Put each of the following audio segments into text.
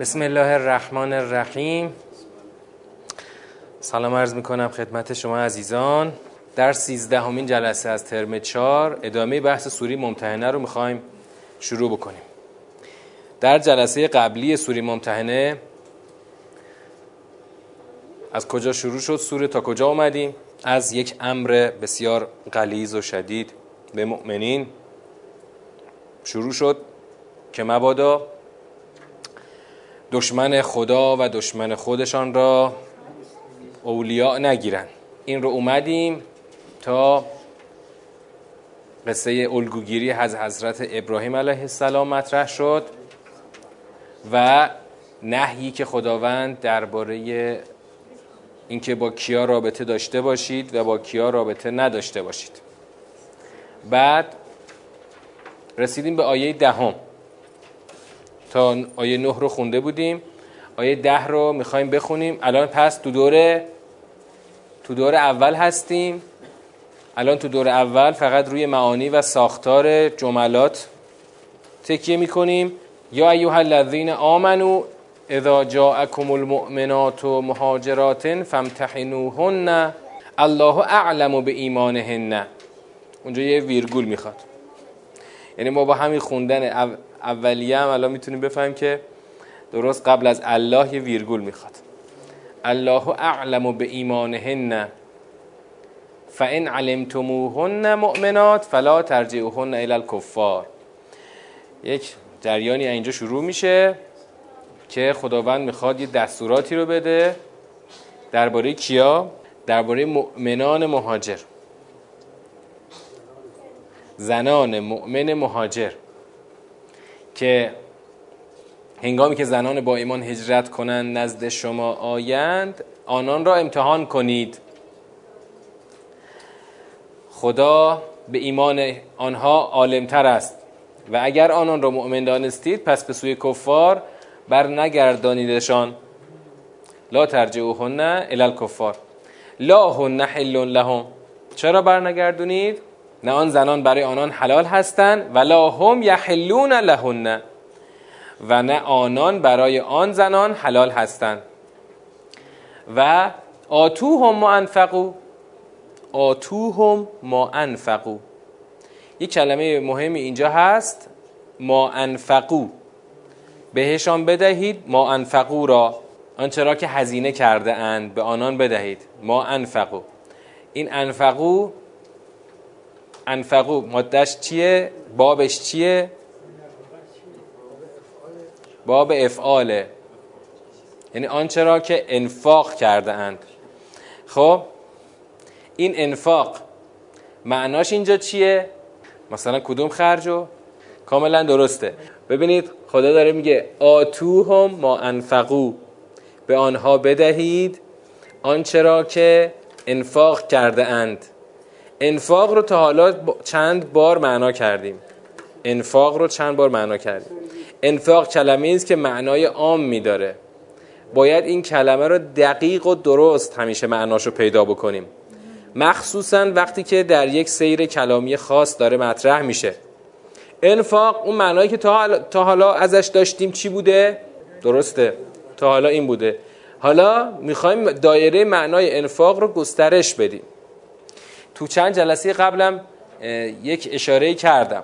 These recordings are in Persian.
بسم الله الرحمن الرحیم. سلام عرض می کنم خدمت شما عزیزان. در سیزدهمین جلسه از ترم چار ادامه بحث سوری ممتحنه رو می‌خوایم شروع بکنیم. در جلسه قبلی سوری ممتحنه از کجا شروع شد؟ سوره تا کجا اومدیم؟ از یک امر بسیار غلیظ و شدید به مؤمنین شروع شد که مبادا دشمن خدا و دشمن خودشان را اولیاء نگیرن این رو اومدیم تا قصه الگوگیری از حضرت ابراهیم علیه السلام مطرح شد و نهیی که خداوند درباره اینکه با کیا رابطه داشته باشید و با کیا رابطه نداشته باشید. بعد رسیدیم به آیه دهم. تا آیه نه رو خونده بودیم. آیه ده رو می‌خوایم بخونیم. الان پس تو دور تو دور اول هستیم. الان تو دور اول فقط روی معانی و ساختار جملات تکیه می‌کنیم. یا ایها الذین آمنو اذا جاءکم المؤمنات مهاجرات فامتحنوهن. الله اعلم به ایمانهن اونجا یه ویرگول می‌خواد. یعنی ما با همین خوندن اولیه هم الان می‌تونیم بفهمیم که درست قبل از الله یه ویرگول می‌خواد. الله اعلم به ایمانهن فان علمتموهن مؤمنات فلا ترجعوهن الى الكفار. یک جریانی اینجا شروع میشه که خداوند می‌خواد یه دستوراتی رو بده درباره کیا؟ درباره مؤمنان مهاجر. زنان مؤمن مهاجر. که هنگامی که زنان با ایمان هجرت کنند نزد شما آیند آنان را امتحان کنید. خدا به ایمان آنها عالمتر است. و اگر آنان را مؤمن دانستید پس به سوی کفار بر نگردانیدشان لا ترجعوهن الی الکفار. لا هن حل لهم. چرا بر نگردونید نه آن زنان برای آنان حلال هستند ولا هم یحلون لهن. و نه آنان برای آن زنان حلال هستند. و آتوهم ما انفقو آتوهم ما انفقو یک کلمه مهمی اینجا هست ما انفقو بهشان بدهید ما انفقو را. آنچه را که هزینه کرده اند به آنان بدهید. ما انفقو این انفقو انفقو مادش چیه؟ بابش چیه؟ باب افعاله. یعنی آنچه را که انفاق کرده اند. خب؟ این انفاق معناش اینجا چیه؟ مثلا کدوم خرجو کاملا درسته. ببینید خدا داره میگه آتوهم ما انفقو. به آنها بدهید آنچه را که انفاق کرده اند. انفاق رو تا حالا چند بار معنا کردیم. انفاق رو چند بار معنا کردیم. انفاق کلمه است که معنای عام میداره. باید این کلمه رو دقیق و درست همیشه معناش رو پیدا بکنیم. مخصوصا وقتی که در یک سیر کلامی خاص داره مطرح میشه. انفاق اون معنایی که تا حالا ازش داشتیم چی بوده؟ درسته. تا حالا این بوده. حالا می‌خوایم دایره معنای انفاق رو گسترش بدیم. تو چند جلسه قبلم یک اشاره کردم.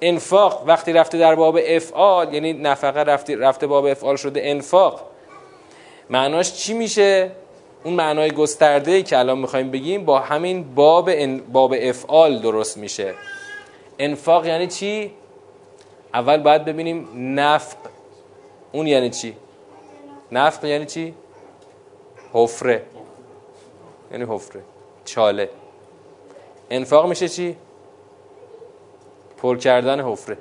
انفاق وقتی رفته در باب افعال یعنی نفقه رفته, رفته باب افعال شده انفاق. معناش چی میشه؟ اون معنای گسترده که الان می‌خوایم بگیم با همین باب, باب افعال درست میشه. انفاق یعنی چی؟ اول باید ببینیم نفق. اون یعنی چی؟ نفق یعنی چی؟ حفره. یعنی حفره. چاله. انفاق میشه چی؟ پر کردن حفره.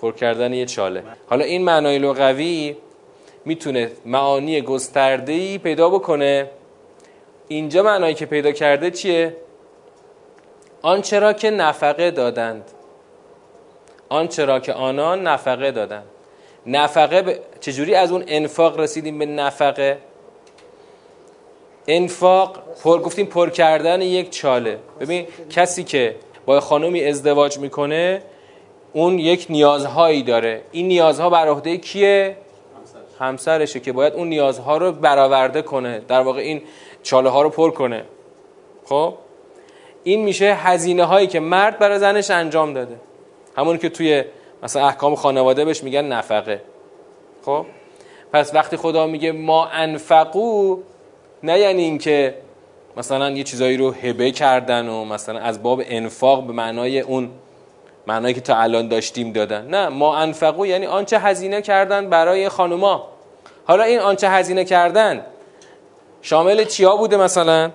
پر کردن یه چاله. حالا این معنای لغوی می‌تونه معانی گسترده‌ای پیدا بکنه. اینجا معنایی که پیدا کرده چیه؟ آنچه را که نفقه دادند. آنچه را که آنان نفقه دادند. نفقه ب... چجوری از اون انفاق رسیدیم به نفقه؟ انفاق پر گفتیم پر کردن یک چاله. ببین کسی که با خانومی ازدواج می‌کنه اون یک نیازهایی داره. این نیازها بر عهده کیه؟ همسرشه که باید اون نیازها رو برآورده کنه. در واقع این چاله ها رو پر کنه. خب؟ این میشه هزینه هایی که مرد برای زنش انجام داده. همون که توی مثلا احکام خانواده بهش میگن نفقه. خب؟ پس وقتی خدا میگه ما انفقو نه یعنی اینکه مثلا یه چیزایی رو هبه کردن و مثلا از باب انفاق به معنای اون معنایی که تا الان داشتیم دادن. نه ما انفقو یعنی آنچه هزینه کردن برای خانوما. حالا این آنچه هزینه کردن شامل چیا بوده مثلا؟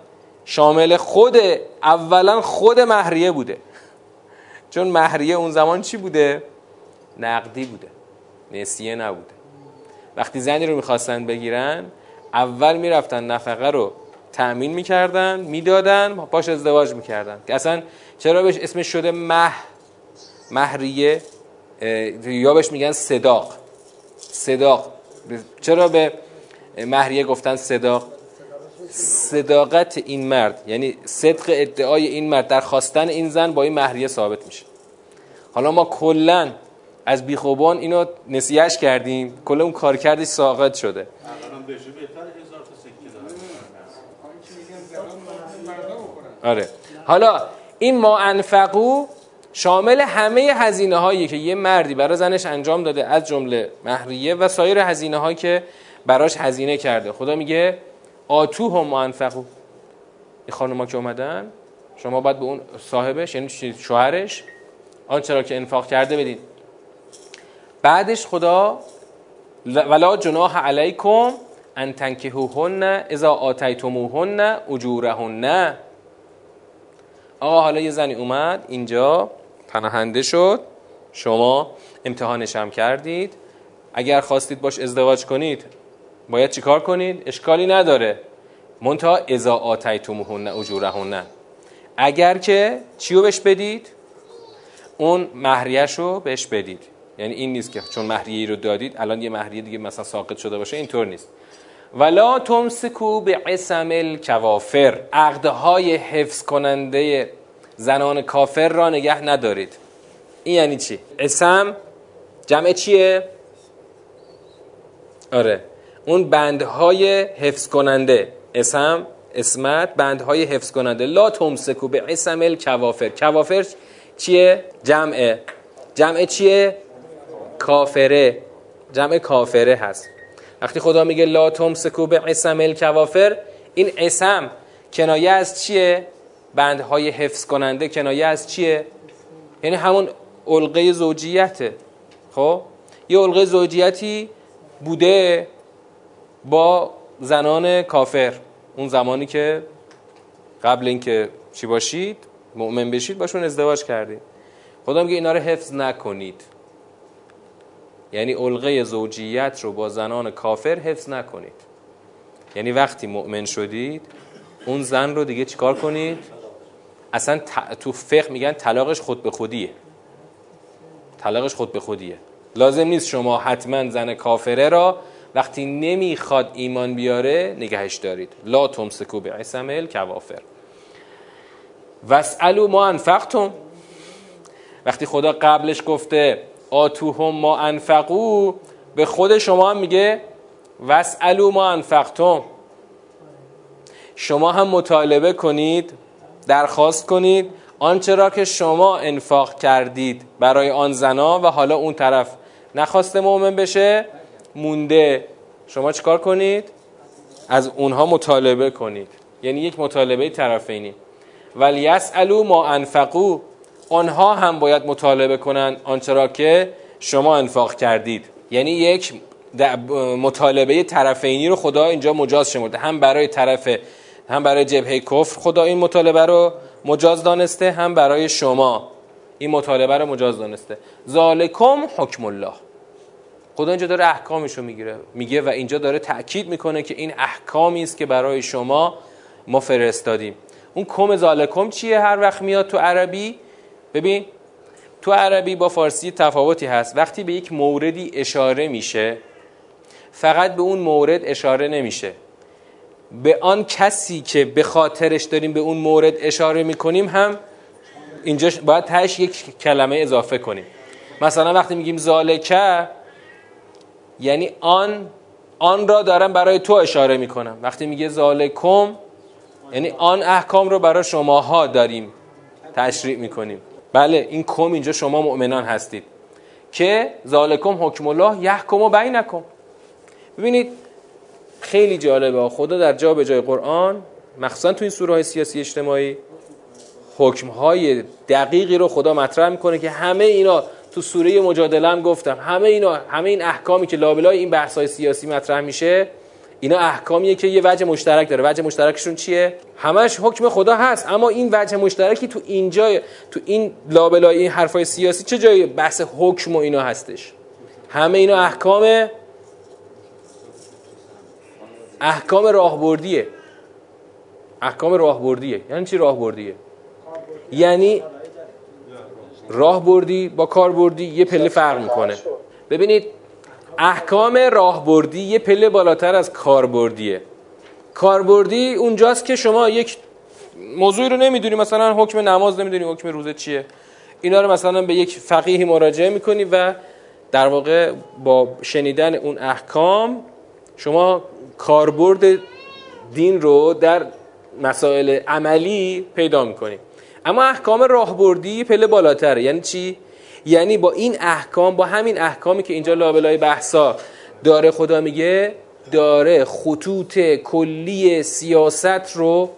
شامل خود اولا خود مهریه بوده. چون مهریه اون زمان چی بوده؟ نقدی بوده. نسیه نبوده. وقتی زنی رو می‌خواستن بگیرن اول می‌رفتن نفقه رو تأمین می‌کردن می‌دادن باش ازدواج می‌کردن. که اصلا چرا بهش اسمش شده مه مهریه؟ یا بهش میگن صداق. صداق. چرا به مهریه گفتن صداق؟ صداقت این مرد یعنی صدق ادعای این مرد در خواستن این زن با این مهریه ثابت میشه. حالا ما کلا از بیخوبان اینو نسیهش کردیم. کل اون کارکردش ساقط شده. آره. حالا این ما انفقو شامل همه هزینه هایی که یه مردی برای زنش انجام داده از جمله مهریه و سایر هزینه هایی که براش هزینه کرده. خدا میگه آتو هم ما انفقو. این خانوما که اومدن شما باید به اون صاحبش یعنی شوهرش آنچه را که انفاق کرده بدین. بعدش خدا ولا جناح علیکم ان تنکهوهن اذا آتیتموهن اجورهن. آقا حالا یه زنی اومد اینجا پناهنده شد. شما امتحانش هم کردید. اگر خواستید باش ازدواج کنید باید چیکار کنید؟ اشکالی نداره. منتها اذا آتیتموهن اجورهن. اگر که چیو بهش بدید؟ اون مهریهش رو بهش بدید. یعنی این نیست که چون مهریه رو دادید الان یه مهریه دیگه مثلا ساقط شده باشه اینطور نیست. ولا تمسکو به قسم الکوافر. عقدهای حفظ کننده زنان کافر را نگه ندارید. این یعنی چی؟ اسم جمع چیه؟ آره. اون بندهای حفظ کننده اسم اسمت بندهای حفظ کننده لا تمسکو به قسم الکوافر. کوافر چیه؟ جمعه جمع چیه؟ کافره. جمع کافره هست. وقتی خدا میگه لا تمسکو به قسم الکوافر این اسم کنایه از چیه؟ بندهای حفظ کننده کنایه از چیه؟ یعنی همون علقه زوجیته خب؟ یه علقه زوجیتی بوده با زنان کافر اون زمانی که قبل اینکه چی باشید مؤمن بشید باشون ازدواج کردید خدا میگه اینا رو حفظ نکنید یعنی علقه زوجیت رو با زنان کافر حفظ نکنید. یعنی وقتی مؤمن شدید اون زن رو دیگه چیکار کنید؟ اصلا تو فقه میگن طلاقش خود به خودیه. طلاقش خود به خودیه. لازم نیست شما حتما زن کافره را وقتی نمی‌خواد ایمان بیاره نگهش دارید. لا تمسکو به عسمل کوافر وسالو ما انفقتم. وقتی خدا قبلش گفته آتوهم ما انفقو به خود شما هم میگه وسالو ما انفقتم. شما هم مطالبه کنید درخواست کنید آنچه را که شما انفاق کردید برای آن زنا و حالا اون طرف. نخواسته مؤمن بشه مونده. شما چیکار کنید؟ از اونها مطالبه کنید. یعنی یک مطالبه طرفینی. ولی یسالو ما انفقو. آنها هم باید مطالبه کنند آنچه را که شما انفاق کردید. یعنی یک مطالبه طرفینی رو خدا اینجا مجاز شمرده. هم برای طرف هم برای جبهه کفر خدا این مطالبه رو مجاز دانسته هم برای شما این مطالبه رو مجاز دانسته. ذالکم حکم الله. خدا اینجا داره احکامش رو می‌گیره میگه و اینجا داره تاکید می‌کنه که این احکامی است که برای شما ما فرستادیم. اون کم ذالکم چیه؟ هر وقت میاد تو عربی ببین تو عربی با فارسی تفاوتی هست. وقتی به یک موردی اشاره میشه فقط به اون مورد اشاره نمیشه. به آن کسی که به خاطرش داریم به اون مورد اشاره می‌کنیم هم اینجا باید تهش یک کلمه اضافه کنیم. مثلا وقتی میگیم زالکه یعنی آن آن را دارم برای تو اشاره می‌کنم. وقتی میگه ذالکم یعنی آن احکام رو برای شماها داریم تشریع می‌کنیم. بله این کم اینجا شما مؤمنان هستید. که ذالکم حکم الله یحکم و بینکم. ببینید خیلی جالبه. خدا در جا به جای قرآن مخصوصا تو این سوره های سیاسی اجتماعی حکم های دقیقی رو خدا مطرح می‌کنه که همه اینا تو سوره مجادله هم گفتم. همه اینا همه این احکامی که لابلای این بحث های سیاسی مطرح میشه اینا احکامیه که یه وجه مشترک داره. وجه مشترکشون چیه؟ همش حکم خدا هست. اما این وجه مشترکی تو اینجا تو این لابلای این حرفای سیاسی چه جای بحث حکم و اینا هستش؟ همه اینا احکام احکام راهبردیه. احکام راهبردیه. یعنی چی راهبردیه؟ یعنی راهبردی با کاربردی یه پله فرق می‌کنه. ببینید احکام راهبردی یه پله بالاتر از کاربردیه. کاربردی اونجاست که شما یک موضوعی رو نمی‌دونی. مثلا حکم نماز نمی‌دونی حکم روزه چیه. اینا رو مثلا به یک فقیهی مراجعه می‌کنی و در واقع با شنیدن اون احکام شما کاربرد دین رو در مسائل عملی پیدا می‌کنی. اما احکام راهبردی پله بالاتره. یعنی چی؟ یعنی با این احکام با همین احکامی که اینجا لابلای بحثا داره خدا میگه داره خطوط کلی سیاست رو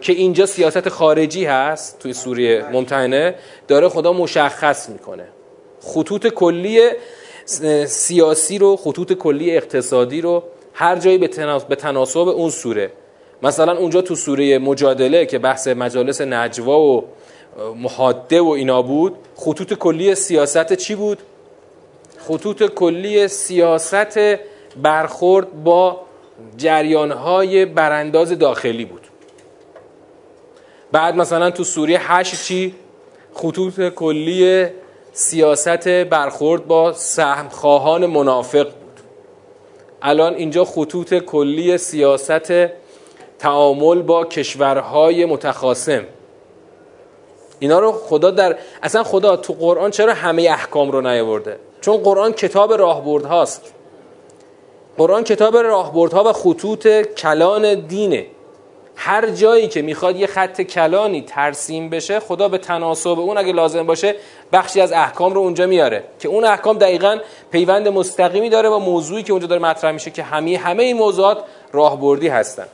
که اینجا سیاست خارجی هست توی سوریه ممتحنه داره خدا مشخص می‌کنه. خطوط کلی سیاسی رو خطوط کلی اقتصادی رو هر جایی به تناسب اون سوره. مثلا اونجا تو سوره مجادله که بحث مجالس نجوا و محاده و اینا بود خطوط کلی سیاست چی بود؟ خطوط کلی سیاست برخورد با جریانهای برانداز داخلی بود بعد مثلا تو سوره هشت چی؟ خطوط کلی سیاست برخورد با سهمخواهان منافق بود الان اینجا خطوط کلی سیاست تعامل با کشورهای متخاصم اینا رو خدا در اصلا خدا تو قرآن چرا همه احکام رو نیاورده؟ چون قرآن کتاب راهبرد هاست. قرآن کتاب راهبردها و خطوط کلان دینه. هر جایی که می‌خواد یه خط کلانی ترسیم بشه خدا به تناسب اون اگه لازم باشه بخشی از احکام رو اونجا میاره. که اون احکام دقیقا پیوند مستقیمی داره با موضوعی که اونجا داره مطرح میشه که همه همه این موضوعات راهبردی هستن.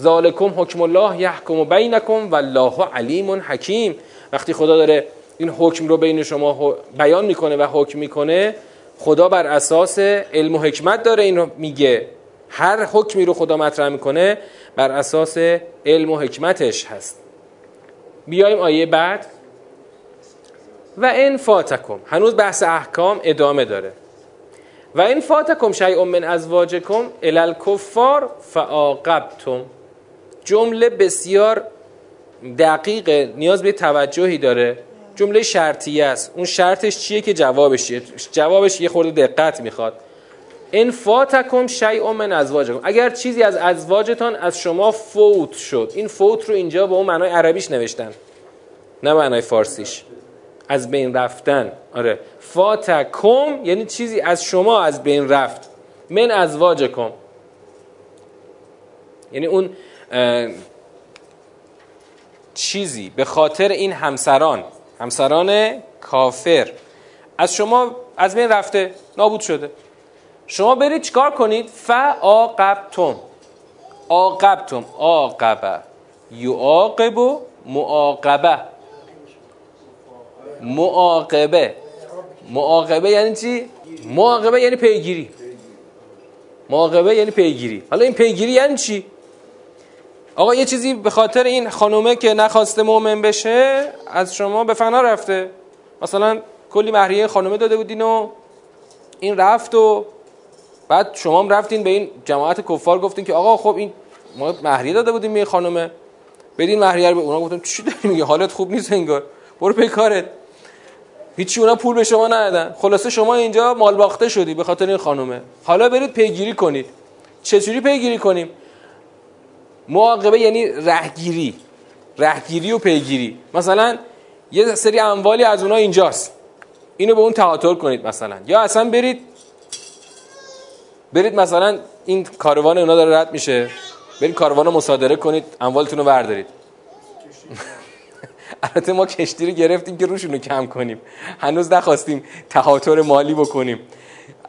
ذالکم حکم الله یحکم بینکم والله علیم حکیم. وقتی خدا داره این حکم رو بین شما بیان می‌کنه و حکم می‌کنه خدا بر اساس علم و حکمت داره این میگه. هر حکمی رو خدا مطرح می‌کنه بر اساس علم و حکمتش هست. بیایم آیه بعد. و این فاتکم. هنوز بحث احکام ادامه داره. و این فاتکم شیء من ازواجکم الالکفار فعاقبتم جمله بسیار دقیق نیاز به توجهی داره. جمله شرطیه است. اون شرطش چیه که جوابش چیه جوابش یه خورده دقت می‌خواد. ان فاتکم شیء من ازواجکم. اگر چیزی از ازواجتان از شما فوت شد این فوت رو اینجا با اون معنای عربیش نوشتن نه معنای فارسیش. از بین رفتن. آره. فاتکم یعنی چیزی از شما از بین رفت. من ازواجکم. یعنی اون چیزی به خاطر این همسران. همسران کافر. از شما از بین رفته نابود شده. شما برید چیکار کنید؟ فعاقبتم. عاقبتم عاقبه یعاقب و معاقبه. معاقبه. معاقبه یعنی چی؟ معاقبه یعنی پیگیری. معاقبه یعنی پیگیری. حالا این پیگیری یعنی چی؟ آقا یه چیزی به خاطر این خانومه که نخواسته مؤمن بشه از شما به فنا رفته. مثلا کلی مهریه خانومه داده بودین و این رفت و بعد شما هم رفتین به این جماعت کفار گفتین که آقا خب این ما مهریه داده بودیم به خانومه. بدین مهریه رو به اونا گفتم چی داری میگه حالت خوب نیست انگار. برو پی کارت. هیچی اونا پول به شما ندادن. خلاصه شما اینجا مال باخته شدی به خاطر این خانومه. حالا برید پیگیری کنید. چجوری پیگیری کنیم؟ معاقبه یعنی رهگیری. رهگیری و پیگیری. مثلا یه سری اموالی از اونها اینجاست. اینو به اون تهاتر کنید مثلا. یا اصلا برید برید مثلا این کاروان اونا داره رد میشه. برید کاروان رو مصادره کنید اموالتون رو بردارید. البته ما کشتی رو گرفتیم که روشون رو کم کنیم. هنوز نخواستیم تهاتر مالی بکنیم.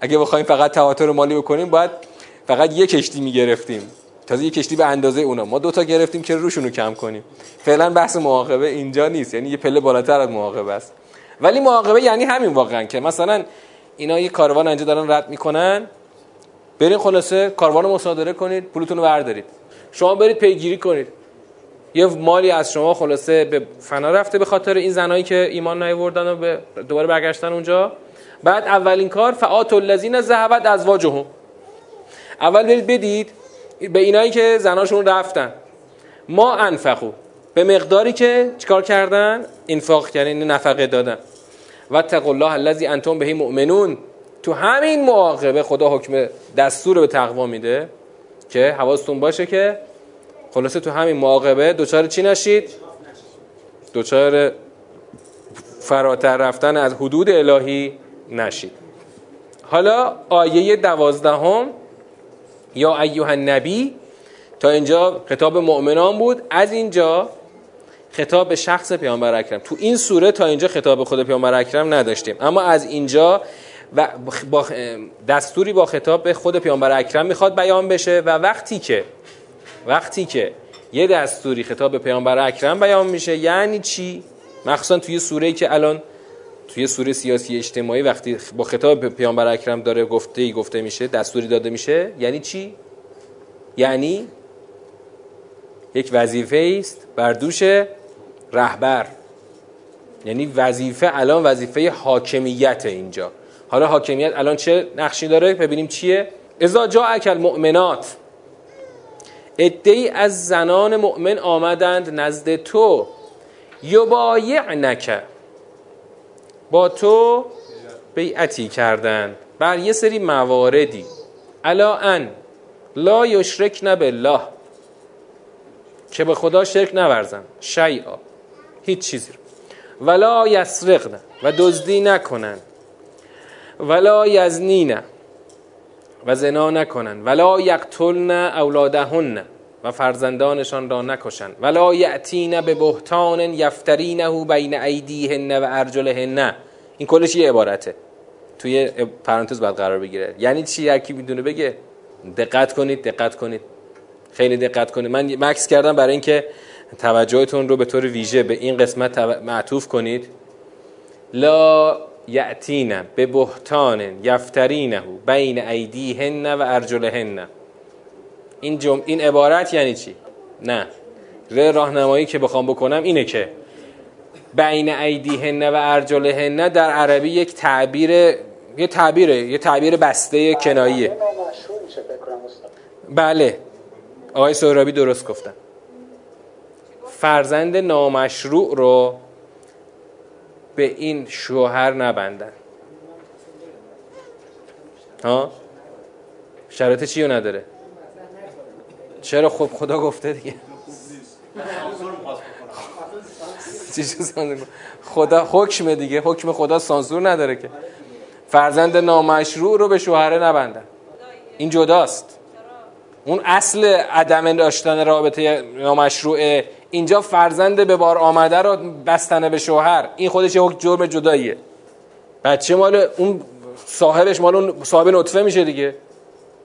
اگه بخوایم فقط تهاتر مالی بکنیم باید فقط یه کشتی می‌گرفتیم. تازه یه کشتی به اندازه اونا. ما دوتا گرفتیم که روشون رو کم کنیم. فعلا بحث معاقبه اینجا نیست. یعنی یه پله بالاتر از معاقبه است. ولی معاقبه یعنی همین واقعا که مثلا اینا یه کاروان اینجا دارن رد می‌کنن. برین خلاصه کاروان رو مصادره کنید پولتون رو بردارید. شما برید پیگیری کنید. یه مالی از شما خلاصه به فنا رفته به خاطر این زنایی که ایمان نیاوردن و به دوباره برگشتن اونجا. بعد اولین کار فعات الذین ذهبت ازواجهم. اول برید بدید. به اینایی که زناشون رفتن. ما انفقو. به مقداری که چیکار کردن؟ انفاق کردن نفقه دادن. و الله الذی انتم بهی مؤمنون. تو همین معاقبه خدا حکم دستور به تقوا میده که حواستون باشه که خلاصه تو همین معاقبه دوچار چی نشید؟ دوچار فراتر رفتن از حدود الهی نشید. حالا آیه دوازدهم یا ایوه نبی تا اینجا خطاب مؤمنان بود. از اینجا خطاب به شخص پیامبر اکرم. تو این سوره تا اینجا خطاب خود پیامبر اکرم نداشتیم. اما از اینجا و با دستوری با خطاب به خود پیامبر اکرم می‌خواد بیان بشه و وقتی که وقتی که یه دستوری خطاب به پیامبر اکرم بیان میشه یعنی چی؟ مخصوصا توی سوره که الان توی سوره سیاسی اجتماعی وقتی با خطاب پیامبر اکرم داره گفته ای گفته میشه دستوری داده میشه یعنی چی؟ یعنی یک وظیفه است بر دوش رهبر. یعنی وظیفه الان وظیفه حاکمیت اینجا. حالا حاکمیت الان چه نقشی داره؟ ببینیم چیه. جا اکل مؤمنات ادهی از زنان مؤمن آمدند نزد تو. نکه با تو بیعتی کردند. بر یه سری مواردی. الا ان لا یشرک بالله. که به خدا شرک نورزن. شیعا هیچ چیزی رو. ولا یسرقن. و دزدی نکنن. ولا یزنین. و زنا نکنن. ولا یقتلن اولادهن. و فرزندانشان را نکشن ولا یعتین به بهتان یفترینه بین ایدیهن و ارجلهن. این کلش یه عبارته. توی پرانتز باید قرار بگیره. یعنی چی؟ هر کی می‌دونه بگه. دقت کنید دقت کنید. خیلی دقت کنید. من مکس کردم برای اینکه توجهتون رو به طور ویژه به این قسمت معطوف کنید. لا یعتین به بهتان یفترینه بین ایدیهن و ارجلهن. این جم... این عبارت یعنی چی؟ نه. راهنمایی که بخوام بکنم اینه که بین ایدیهن و ارجلهن در عربی یک تعبیر یه تعبیره یه تعبیر بسته کناییه. بله. آقای سهرابی درست گفتن. فرزند نامشروع رو به این شوهر نبندن. ها؟ شرایط چی رو نداره؟ چرا خب خدا گفته دیگه؟ خدا حکم دیگه. حکم خدا سانسور نداره که. فرزند نامشروع رو به شوهره نبندن. این جداست. اون اصل عدم داشتن رابطه نامشروعه اینجا فرزند به بار آمده رو بستنه به شوهر. این خودش یک جرم جداییه. بچه مال اون صاحبش مال اون صاحب نطفه میشه دیگه.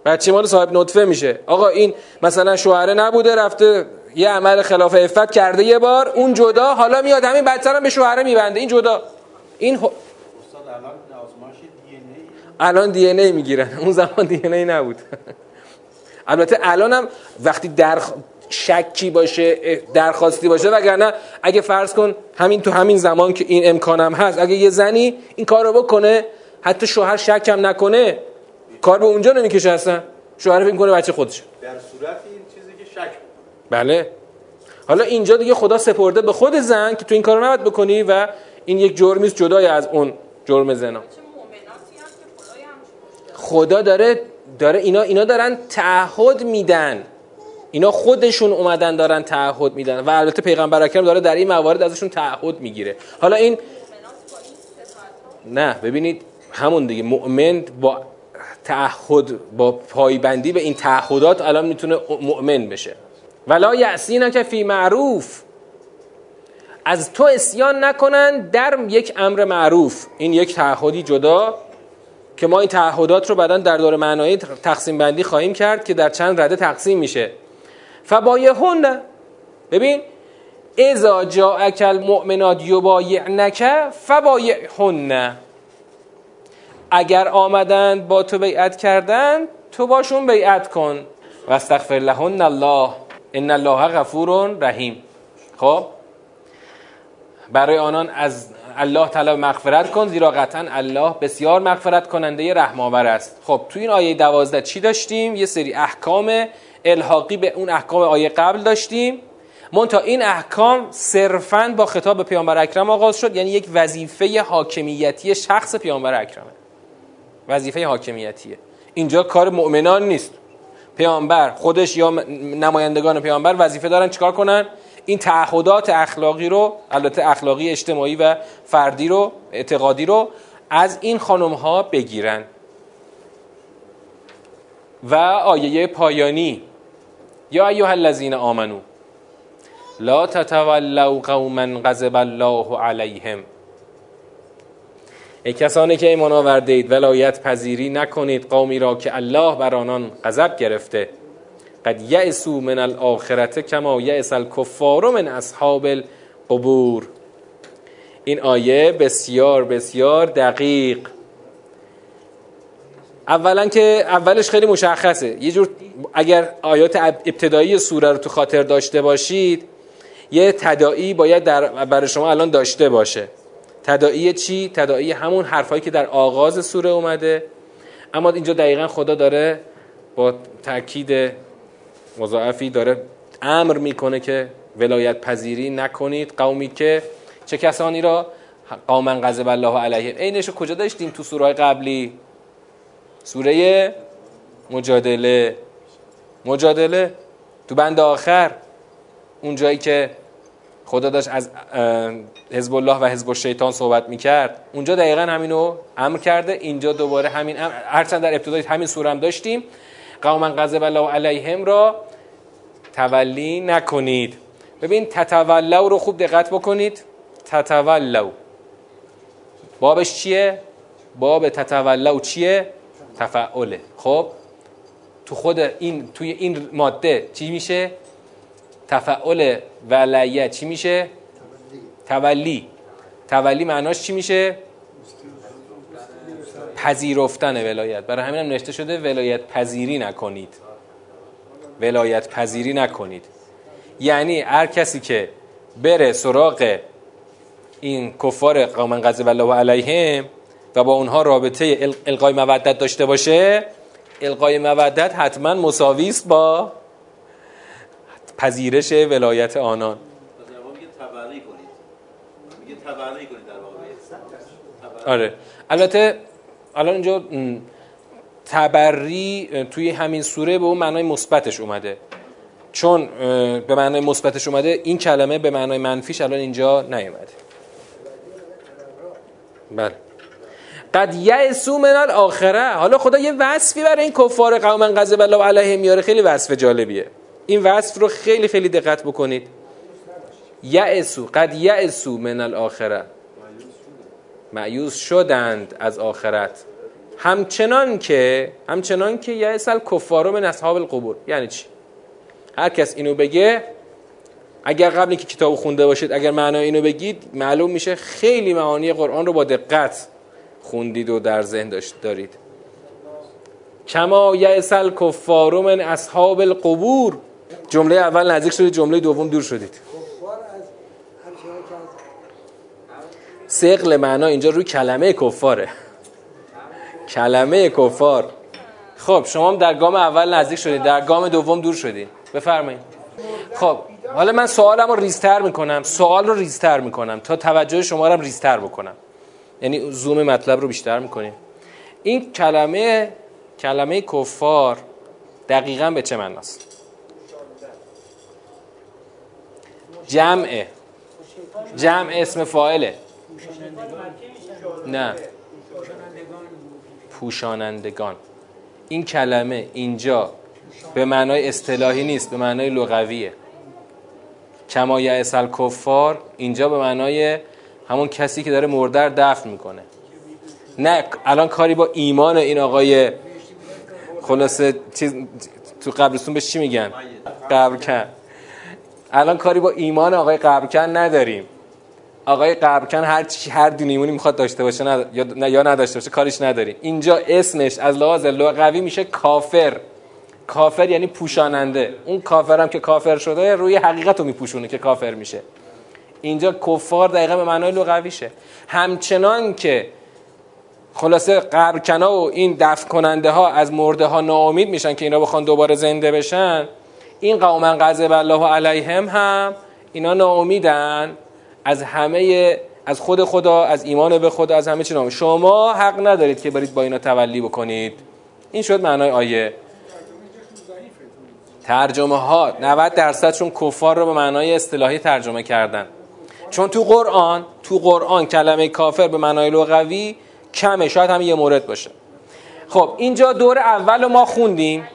بچه مال صاحب نطفه میشه. آقا این مثلا شوهره نبوده رفته یه عمل خلاف افت کرده یه بار اون جدا حالا میاد همین بچه هم به شوهره میبنده. این جدا. این ه... الان دی ای؟ می‌گیرن اون زمان دی ای نبود. البته الان هم وقتی در شکی باشه درخواستی باشه وگرنه اگه فرض کن همین تو همین زمان که این امکانم هست اگه یه زنی این کار رو بکنه حتی شوهر شک هم نکنه کار به اونجا نمی‌کشه اصلا. شوهر فکر کنه بچه خودش در صورت این چیزی که شک بله. حالا اینجا دیگه خدا سپرده به خود زن که تو این کارو نباید بکنی و این یک جرمی جدای از اون جرم زنا. خدا داره داره اینا اینا دارن تعهد میدن. اینا خودشون اومدن دارن تعهد میدن و البته پیغمبر اکرم داره در این موارد ازشون تعهد می‌گیره. حالا این نه ببینید همون دیگه. مؤمن با تعهد با پایبندی به این تعهدات الان می‌تونه مؤمن بشه. ولا یعصینا که فی معروف. از تو اسیان نکنن در یک امر معروف. این یک تعهدی جدا که ما این تعهدات رو بعدا در دور معنایی تقسیم بندی خواهیم کرد که در چند رده تقسیم میشه. فبایهن. ببین اذا جاءک المؤمنات یبایعنک فبایهن. اگر آمدند با تو بیعت کردن تو باشون بیعت کن. و استغفر لهن الله. ان الله غفور رحیم. خب؟ برای آنان از الله طلب مغفرت کن زیرا قطعا الله بسیار مغفرت کننده رحم آور است. خب تو این آیه دوازده چی داشتیم؟ یه سری احکام الحاقی به اون احکام آیه قبل داشتیم. تا این احکام صرفا با خطاب پیامبر اکرم آغاز شد یعنی یک وظیفه حاکمیتی شخص پیامبر اکرمه. وظیفه حاکمیتیه. اینجا کار مؤمنان نیست. پیامبر خودش یا نمایندگان پیامبر وظیفه دارن چیکار کنن؟ این تعهدات اخلاقی رو البته اخلاقی اجتماعی و فردی رو اعتقادی رو از این خانم ها بگیرن. و آیه پایانی. یا ایها الذین آمنو لا تتولوا قوما غضب الله علیهم. ای کسانی که ایمان آورده اید ولایت پذیری نکنید قومی را که الله بر آنان غضب گرفته. قد یعسو من الاخرت کما یعس الکفار من اصحاب القبور. این آیه بسیار بسیار دقیق. اولا که اولش خیلی مشخصه. یه جور اگر آیات ابتدایی سوره رو تو خاطر داشته باشید یه تدائی باید در برای شما الان داشته باشه. تدائی چی؟ تدائی همون حرفایی که در آغاز سوره اومده. اما اینجا دقیقا خدا داره با تاکید مضاعفی داره امر می‌کنه که ولایت پذیری نکنید قومی که چه کسانی را؟ قوما غضب الله علیهم. اینش رو کجا داشتیم تو سوره قبلی؟ سوره مجادله. مجادله تو بند آخر. اون جایی که خدا داشت از حزب الله و حزب الشیطان صحبت می‌کرد. اونجا دقیقا همینو امر کرده. اینجا دوباره همین امر هرچند در ابتدای همین سوره هم داشتیم. قوما غضب الله علیهم را تولی نکنید. ببین تتولو رو خوب دقت بکنید. تتولو بابش چیه؟ باب تتولو چیه؟ تفعله. خب؟ تو خود این توی این ماده چی میشه؟ تفعل ولیه چی میشه؟ تولی تولی معناش چی میشه؟ پذیرفتن ولایت. برای همین هم نوشته شده ولایت پذیری نکنید. ولایت پذیری نکنید. یعنی هر کسی که بره سراغ این کفار قوم غضب الله علیهم و با اونها رابطه القای مودت داشته باشه القای مودت حتما مساوی است با پذیرش ولایت آنان. آره. البته الان اینجا تبری توی همین سوره به اون معنای مثبتش اومده. چون به معنای مثبتش اومده این کلمه به معنای منفیش الان اینجا نیومده. بله. قد یعسو من الاخره حالا خدا یه وصفی برای این کفار قوم غضب الله علیهم میاره. خیلی وصف جالبیه. این وصف رو خیلی خیلی دقت بکنید. یعسو قد یعسو من الاخره معیوز شدند از آخرت. همچنان که همچنان که یعس الکفار من اصحاب القبور. یعنی چی؟ هر کس اینو بگه اگر قبل که کتاب خونده باشید اگر معنای اینو بگید معلوم میشه خیلی معانی قرآن رو با دقت خوندید و در ذهن داشت دارید. کما یعس الکفار من اصحاب القبور. جمله اول نزدیک شدید جمله دوم دور شدید. سقل معنا اینجا روی کلمه کفاره. کلمه کفار. خب شما در گام اول نزدیک شدید در گام دوم دور شدید. بفرمایید. خب حالا من سوالم رو ریزتر می‌کنم. سوال رو ریزتر می‌کنم تا توجه شما رو ریزتر بکنم. یعنی زوم مطلب رو بیشتر می‌کنیم. این کلمه کلمه کفار دقیقا به چه معناست؟ جمعه. جمع اسم فاعله. نه. پوشانندگان. این کلمه اینجا به معنای اصطلاحی نیست به معنای لغویه. کما یعس کفار اینجا به معنای همون کسی که داره مردر دفن می‌کنه. نه الان کاری با ایمان این آقای خلاصه چیز تو قبرستون بهش چی میگن؟ قبرکن الان کاری با ایمان آقای قبرکن نداریم. آقای قبرکن هر چی هر دینیمونی می‌خواد داشته باشه ند... یا... نه... یا نداشته باشه کاریش نداریم. اینجا اسمش از لحاظ لغوی میشه کافر. کافر یعنی پوشاننده. اون کافر هم که کافر شده روی حقیقت رو میپوشونه که کافر میشه. اینجا کفار دقیقا به معنای لغویشه همچنان که خلاصه قبرکنا و این دفع کننده ها از مرده ها ناامید میشن که اینا بخوان دوباره زنده بشن این قوما غضب الله علیهم هم اینا ناامیدن. از همه از خود خدا از ایمان به خدا از همه چی ناامید شما حق ندارید که برید با اینا تولی بکنید. این شد معنای آیه. ترجمه ها 90 درصدشون کفار رو به معنای اصطلاحی ترجمه کردن. چون تو قرآن تو قرآن کلمه کافر به معنای لغوی کمه شاید هم یه مورد باشه. خب اینجا دور اول ما خوندیم.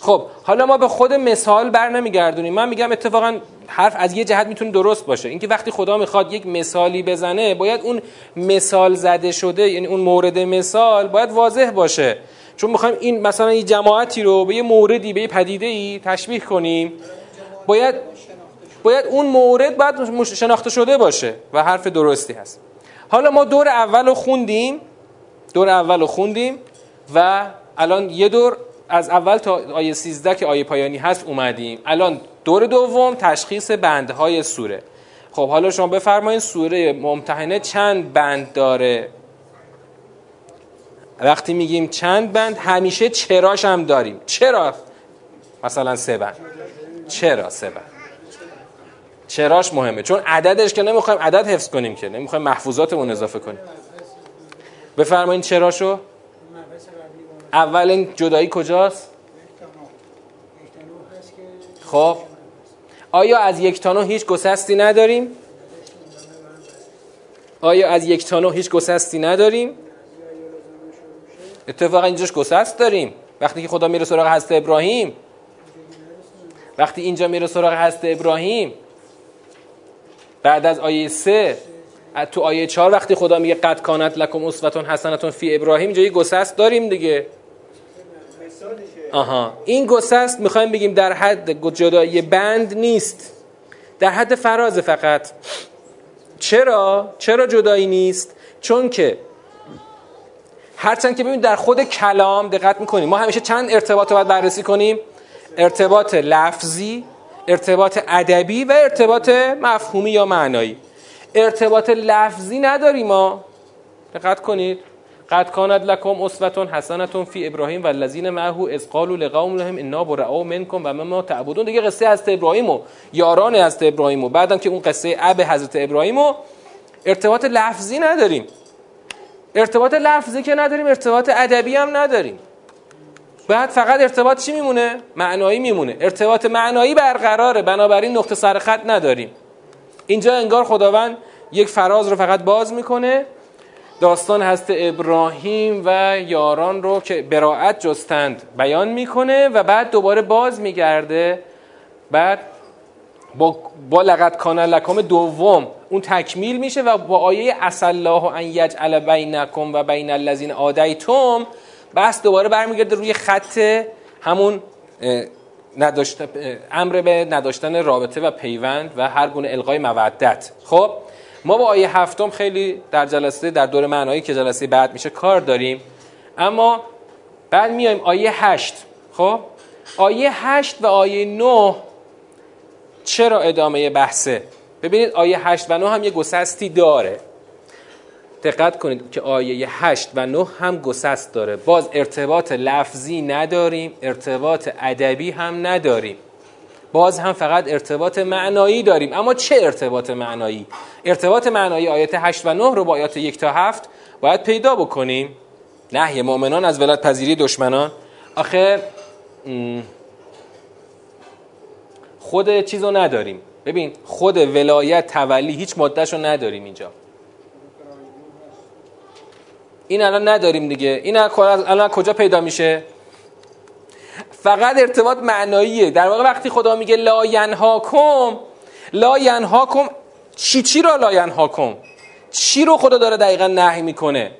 خب حالا ما به خود مثال بر نمیگردونیم. من میگم اتفاقا حرف از یه جهت می‌تونه درست باشه. اینکه وقتی خدا می‌خواد یک مثالی بزنه باید اون مثال زده شده یعنی اون مورد مثال باید واضح باشه. چون می‌خوایم این مثلا یه جماعتی رو به یه موردی به یه پدیده ای تشبیه کنیم باید باید اون مورد باید شناخته شده باشه و حرف درستی هست. حالا ما دور اول خوندیم دور اول خوندیم و الان یه دور از اول تا آیه 13 که آیه پایانی هست اومدیم. الان دور دوم تشخیص بندهای سوره. خب حالا شما بفرمایید سوره ممتحنه چند بند داره؟ وقتی میگیم چند بند همیشه چراش هم داریم. چرا؟ مثلا سه بند. چرا سه بند؟ چراش مهمه. چون عددش که نمی‌خوایم عدد حفظ کنیم که. نمی‌خوایم محفوظاتمون اضافه کنیم. بفرمایید چراشو. اول جدایی کجاست؟ خب. آیا از یک تا هیچ گسستی نداریم؟ آیا از یک تا هیچ گسستی نداریم؟ اتفاقا اینجاش گسست داریم. وقتی که خدا میره سراغ هست ابراهیم. وقتی اینجا میره سراغ هست ابراهیم. بعد از آیه سه تو آیه چهار وقتی خدا میگه قد کانت لکم اسوتون حسنتون فی ابراهیم یه گسست داریم دیگه. آها. این گسست می‌خوایم بگیم در حد جدایی بند نیست. در حد فراز فقط. چرا؟ چرا جدایی نیست؟ چون که هرچند که ببینید در خود کلام دقت می‌کنیم. ما همیشه چند ارتباط رو باید بررسی کنیم؟ ارتباط لفظی ارتباط ادبی و ارتباط مفهومی یا معنایی. ارتباط لفظی نداریم ما. دقت کنید. قد کانت لکم اسوتون حسنتون فی ابراهیم و الذین معه از قالوا لقوم لهم انا براء منکم و مما تعبدون. دیگه قصه از ابراهیم و یاران از ابراهیم و بعدم که اون قصه اب حضرت ابراهیم و ارتباط لفظی نداریم. ارتباط لفظی که نداریم ارتباط ادبی هم نداریم. بعد فقط ارتباط چی میمونه؟ معنایی میمونه. ارتباط معنایی برقراره. بنابراین نقطه سر خط نداریم. اینجا انگار خداوند یک فراز رو فقط باز می‌کنه. داستان هست ابراهیم و یاران رو که براعت جستند بیان می‌کنه و بعد دوباره باز میگرده. بعد با, با لقد کان لکم دوم اون تکمیل میشه و با آیه الله ان یجعل بینکم و بین الذین آدیتم بس دوباره برمیگرده روی خط همون نداشت امر به نداشتن رابطه و پیوند و هر گونه القای مودت. خب؟ ما با آیه هفتم خیلی در جلسه در دور معنایی که جلسه بعد میشه کار داریم. اما بعد میایم آیه هشت خب؟ آیه هشت و آیه نه چرا ادامه بحثه؟ ببینید آیه هشت و نه هم یه گسستی داره. دقت کنید که آیه 8 و 9 هم گسست داره. باز ارتباط لفظی نداریم ارتباط ادبی هم نداریم. باز هم فقط ارتباط معنایی داریم. اما چه ارتباط معنایی؟ ارتباط معنایی آیات 8 و 9 رو با آیات 1 تا 7 باید پیدا بکنیم. نهی مؤمنان از ولایت پذیری دشمنان. آخه خود چیزو نداریم. ببین خود ولایت تولی هیچ مدتشو نداریم اینجا. این الان نداریم دیگه. این الان کجا پیدا میشه؟ فقط ارتباط معناییه. در واقع وقتی خدا میگه لا ینهاکم لا ینهاکم چی چی را لا ینهاکم؟ چی رو خدا داره دقیقا نهی می‌کنه؟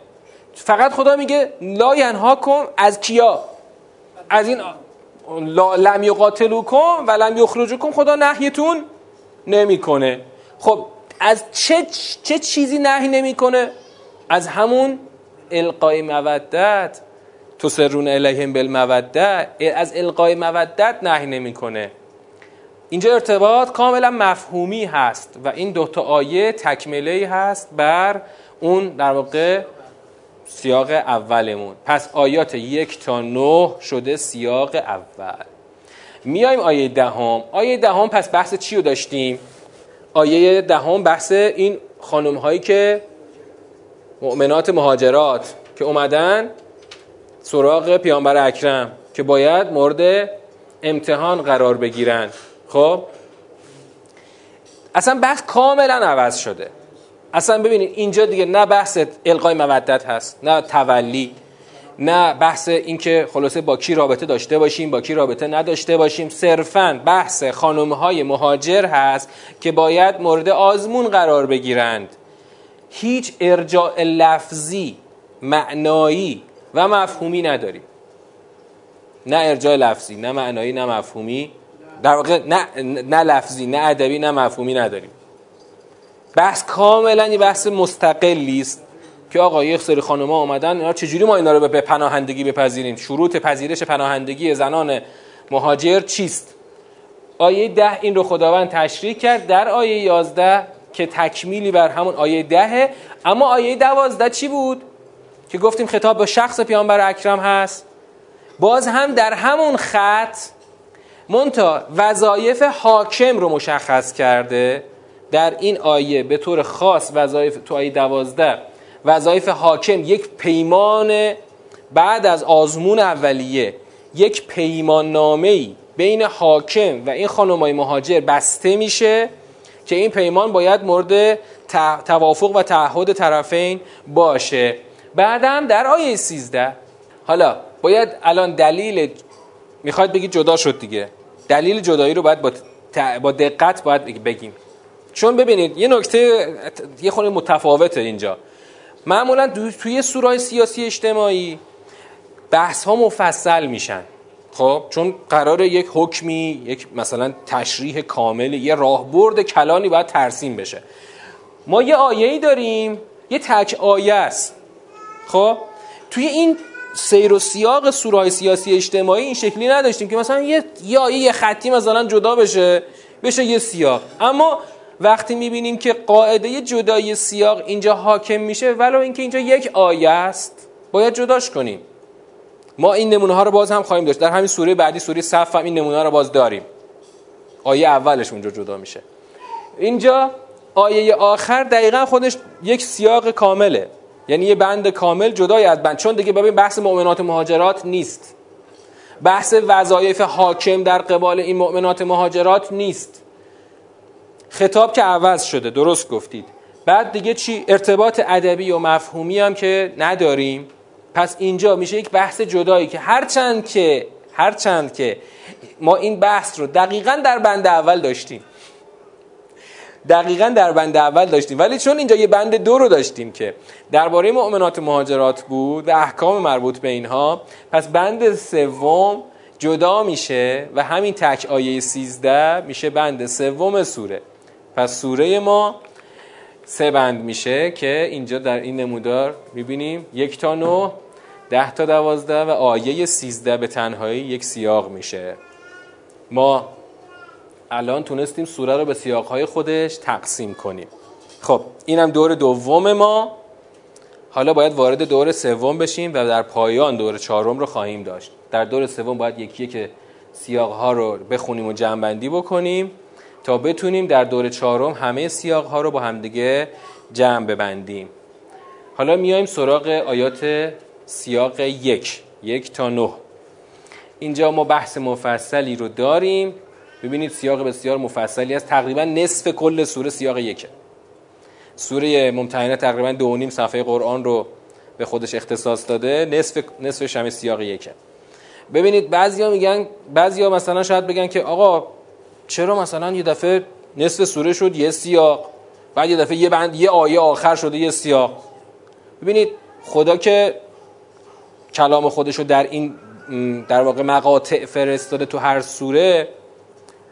فقط خدا میگه لا ینهاکم از کیا؟ از این لم یقاتلوکم و لم یخرجوکم خدا نهیتون نمی‌کنه. خب از چه چه چیزی نهی نمی‌کنه؟ از همون القای مودت. تسرون الیهم بالمودت از القای مودت نهی نمی‌کنه. اینجا ارتباط کاملا مفهومی هست و این دوتا آیه تکمله هست بر اون در واقع سیاق اولمون. پس آیات یک تا نه شده سیاق اول. میایم آیه دهم. آیه دهم پس بحث چی رو داشتیم؟ آیه دهم بحث این خانم هایی که مؤمنات مهاجرات که اومدن سراغ پیامبر اکرم که باید مورد امتحان قرار بگیرن. خب؟ اصلا بحث کاملا عوض شده. اصلا ببینید اینجا دیگه نه بحث القای مودت هست نه تولی نه بحث اینکه خلاصه با کی رابطه داشته باشیم با کی رابطه نداشته باشیم. صرفا بحث خانم های مهاجر هست که باید مورد آزمون قرار بگیرند. هیچ ارجاع لفظی معنایی و مفهومی نداریم. نه ارجاع لفظی نه معنایی نه مفهومی. در واقع نه, نه لفظی نه ادبی نه مفهومی نداریم. بحث کاملا یه بحث مستقلی است که آقا یک سری خانم‌ها اومدن اینا چجوری ما اینا رو به پناهندگی بپذیریم؟ شروط پذیرش پناهندگی زنان مهاجر چیست؟ آیه ده این رو خداوند تشریح کرد در آیه یازده که تکمیلی بر همون آیه دهه. اما آیه دوازده چی بود؟ که گفتیم خطاب به شخص پیامبر اکرم هست. باز هم در همون خط مونتا وظایف حاکم رو مشخص کرده. در این آیه به طور خاص وظایف تو آیه دوازده وظایف حاکم یک پیمان بعد از آزمون اولیه یک پیمان نامه بین حاکم و این خانمای مهاجر بسته میشه که این پیمان باید مورد توافق و تعهد طرفین باشه. بعدم در آیه 13 حالا باید الان دلیل می‌خواد بگید جدا شد دیگه. دلیل جدایی رو باید با, با دقت باید بگیم. چون ببینید یه نکته یه خورده متفاوته اینجا. معمولا توی سورای سیاسی اجتماعی بحث ها مفصل میشن. خب؟ چون قرار یک حکمی یک مثلا تشریح کامل یه راهبرد کلانی باید ترسیم بشه. ما یه آیه ای داریم یه تک آیه است. خب؟ توی این سیر و سیاق سورای سیاسی اجتماعی این شکلی نداشتیم که مثلا یه آیه یه خطی مثلا جدا بشه بشه یه سیاق. اما وقتی می‌بینیم که قاعده جدای سیاق اینجا حاکم میشه ولو اینکه اینجا یک آیه است باید جداش کنیم. ما این نمونه ها رو باز هم خواهیم داشت. در همین سوره بعدی سوره صف هم این نمونه ها رو باز داریم. آیه اولش اونجا جدا میشه. اینجا آیه آخر دقیقا خودش یک سیاق کامله. یعنی یه بند کامل جدای از بند. چون دیگه ببین بحث مؤمنات مهاجرات نیست. بحث وظایف حاکم در قبال این مؤمنات مهاجرات نیست. خطاب که عوض شده درست گفتید. بعد دیگه چی؟ ارتباط ادبی و مفهومی هم که نداریم. پس اینجا میشه یک بحث جدایی که هرچند که هرچند که ما این بحث رو دقیقا در بند اول داشتیم. دقیقا در بند اول داشتیم. ولی چون اینجا یه بند دو رو داشتیم که درباره مؤمنات مهاجرات بود و احکام مربوط به اینها پس بند سوم جدا میشه و همین تک آیه 13 میشه بند سوم سوره. پس سوره ما سه بند میشه که اینجا در این نمودار می‌بینیم. یک تا نو ده تا دوازده و آیه سیزده به تنهایی یک سیاق میشه. ما الان تونستیم سوره رو به سیاقهای خودش تقسیم کنیم. خب اینم دور دوم ما. حالا باید وارد دور سوم بشیم و در پایان دور چهارم رو خواهیم داشت. در دور سوم باید یکی که سیاقها رو بخونیم و جمعبندی بکنیم تا بتونیم در دور چهارم همه سیاق ها رو با همدیگه جمع ببندیم. حالا میایم سراغ آیات سیاق یک یک تا نه. اینجا ما بحث مفصلی رو داریم. ببینید سیاق بسیار مفصلی است. تقریبا نصف کل سوره سیاق یکه. سوره ممتحنه تقریبا دو نیم صفحه قرآن رو به خودش اختصاص داده. نصف نصفش همه سیاق یکه. ببینید بعضیا میگن بعضیا مثلا شاید بگن که آقا چرا مثلا یه دفعه نصف سوره شد یه سیاق بعد یه دفعه یه بند یه آیه آخر شده یه سیاق. ببینید خدا که کلام خودشو در این در واقع مقاطع فرستاده تو هر سوره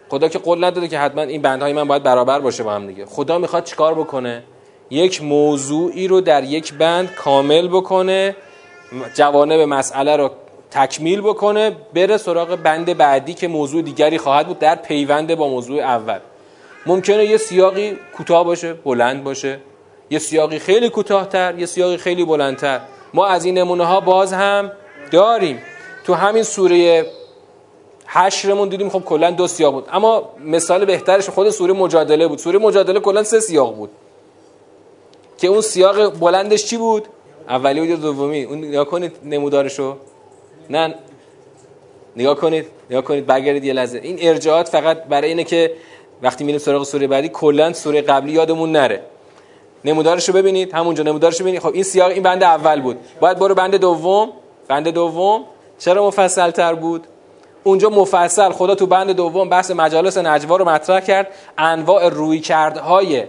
خدا که قول نداده که حتما این بندهای من باید برابر باشه با هم دیگه. خدا می‌خواد چیکار بکنه؟ یک موضوعی رو در یک بند کامل بکنه جوانب مسئله رو تکمیل بکنه بره سراغ بند بعدی که موضوع دیگری خواهد بود در پیوند با موضوع اول. ممکنه یه سیاقی کوتاه باشه بلند باشه. یه سیاقی خیلی کوتاهتر یه سیاقی خیلی بلندتر. ما از این نمونه ها باز هم داریم. تو همین سوره حشرمون دیدیم خب کلا دو سیاق بود. اما مثال بهترش خود سوره مجادله بود. سوره مجادله کلا سه سیاق بود. که اون سیاق بلندش چی بود؟ اولی بود دومی؟ اون نگاه کنید نمودارشو. نه. نگاه کنید. نگاه کنید. برگردید یه لحظه. این ارجاعات فقط برای اینه که وقتی میریم سراغ سوره بعدی کلا سوره قبلی یادمون نره. نمودارشو ببینید. همونجا نمودارشو ببینید. خب این سیاق این بند اول بود. باید برو بند دوم. بند دوم. چرا مفصل تر بود؟ اونجا مفصل خدا تو بند دوم بحث مجالس نجوا رو مطرح کرد. انواع روی کردهای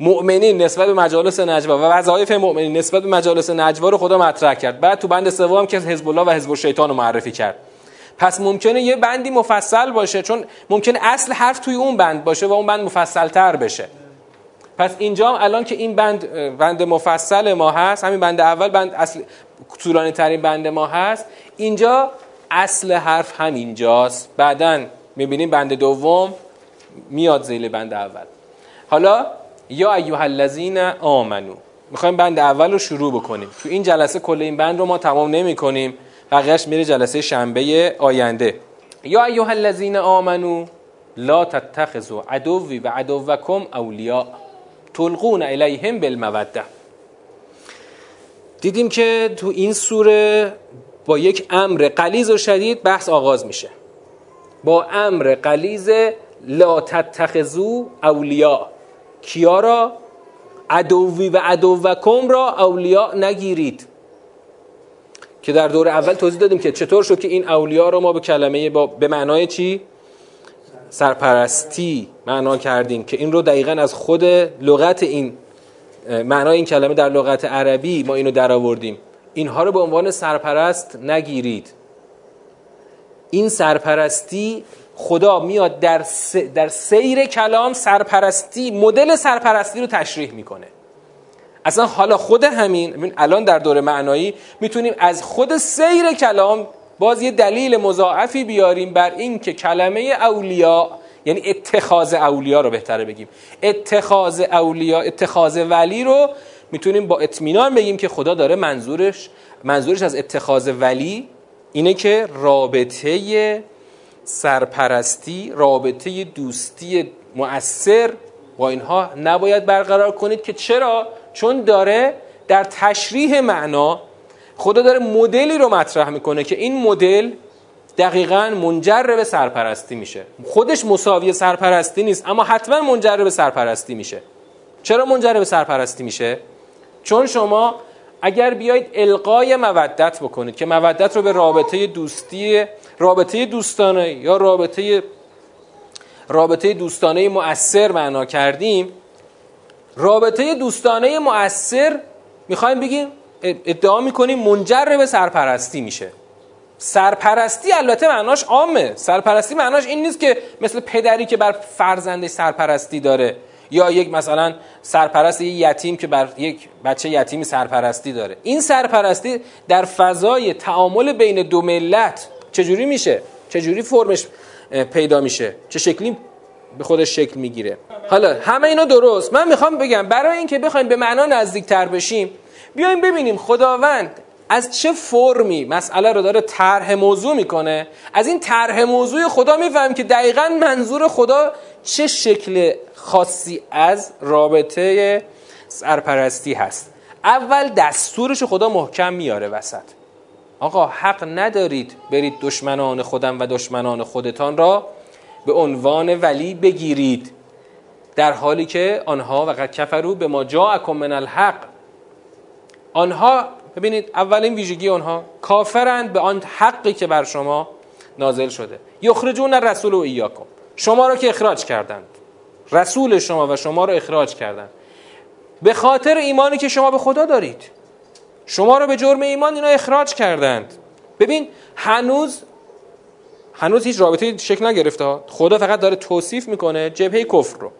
مؤمنین نسبت به مجالس نجوا و وظایف مؤمنین نسبت به مجالس نجوا رو خدا مطرح کرد. بعد تو بند سوم که حزب الله و حزب الشیطان رو معرفی کرد. پس ممکنه یه بندی مفصل باشه چون ممکنه اصل حرف توی اون بند باشه و اون بند مفصل تر بشه. پس اینجا الان که این بند بند مفصل ما هست همین بند اول بند اصل طولانی ترین بند ما هست اینجا اصل حرف همینجاست. بعدا می‌بینیم بند دوم میاد زیل بند اول. حالا یا ایها الذین آمنو. می‌خوایم بند اول رو شروع بکنیم. تو این جلسه کل این بند رو ما تمام نمی کنیم بقیهش میره جلسه شنبه آینده. یا ایها الذین آمنو لا تتخذوا عدوی و عدوکم اولیاء تلقون الیهم بالموده دیدیم که تو این سوره با یک امر قلیز و شدید بحث آغاز میشه. با امر قلیز لا تتخذو اولیاء. کیا را؟ عدوی و عدوکم را اولیاء نگیرید. که در دور اول توضیح دادیم که چطور شد که این اولیاء رو ما به کلمه با به معنای چی؟ سرپرستی معنا کردیم که این رو دقیقا از خود لغت این معنای این کلمه در لغت عربی ما اینو در آوردیم اینها رو به عنوان سرپرست نگیرید. این سرپرستی خدا میاد در, س... در سیر کلام سرپرستی مدل سرپرستی رو تشریح می‌کنه. اصلا حالا خود همین الان در دور معنایی می‌تونیم از خود سیر کلام باز یه دلیل مضاعفی بیاریم بر این که کلمه اولیا یعنی اتخاذ اولیا رو بهتره بگیم. اتخاذ اولیا اتخاذ ولی رو می‌تونیم با اطمینان بگیم که خدا داره منظورش منظورش از اتخاذ ولی اینه که رابطه سرپرستی رابطه دوستی مؤثر با اینها نباید برقرار کنید که چرا؟ چون داره در تشریح معنا خدا داره مدلی رو مطرح می‌کنه که این مدل دقیقا منجر به سرپرستی میشه. خودش مساوی سرپرستی نیست اما حتما منجر به سرپرستی میشه. چرا منجر به سرپرستی میشه؟ چون شما اگر بیایید القای مودت بکنید که مودت رو به رابطه دوستی رابطه دوستانه یا رابطه رابطه دوستانه مؤثر معنا کردیم رابطه دوستانه مؤثر می‌خوایم بگیم ادعا می‌کنیم منجر به سرپرستی میشه. سرپرستی البته معناش عامه. سرپرستی معناش این نیست که مثل پدری که بر فرزندش سرپرستی داره. یا یک مثلا سرپرست یک یتیم که بر یک بچه یتیمی سرپرستی داره. این سرپرستی در فضای تعامل بین دو ملت چجوری میشه؟ چجوری فرمش پیدا میشه؟ چه شکلی به خودش شکل می‌گیره؟ حالا همه اینا درست. من می‌خوام بگم برای اینکه بخوایم به معنا نزدیکتر بشیم بیایم ببینیم خداوند از چه فرمی مسئله رو داره طرح موضوع می‌کنه؟ از این طرح موضوع خدا می‌فهمیم که دقیقا منظور خدا چه شکل خاصی از رابطه سرپرستی هست. اول دستورش خدا محکم میاره وسط. آقا حق ندارید برید دشمنان خودم و دشمنان خودتان را به عنوان ولی بگیرید در حالی که آنها وقت کفرو به ما جاءکم من الحق. آنها ببینید اولین ویژگی اونها کافرند به آن حقی که بر شما نازل شده. یخرجون رسول و ایاکم. شما رو که اخراج کردند. رسول شما و شما رو اخراج کردند. به خاطر ایمانی که شما به خدا دارید. شما رو به جرم ایمان اینا اخراج کردند. ببین هنوز هنوز هیچ رابطه شکل نگرفته خدا فقط داره توصیف می‌کنه جبهه کفر رو.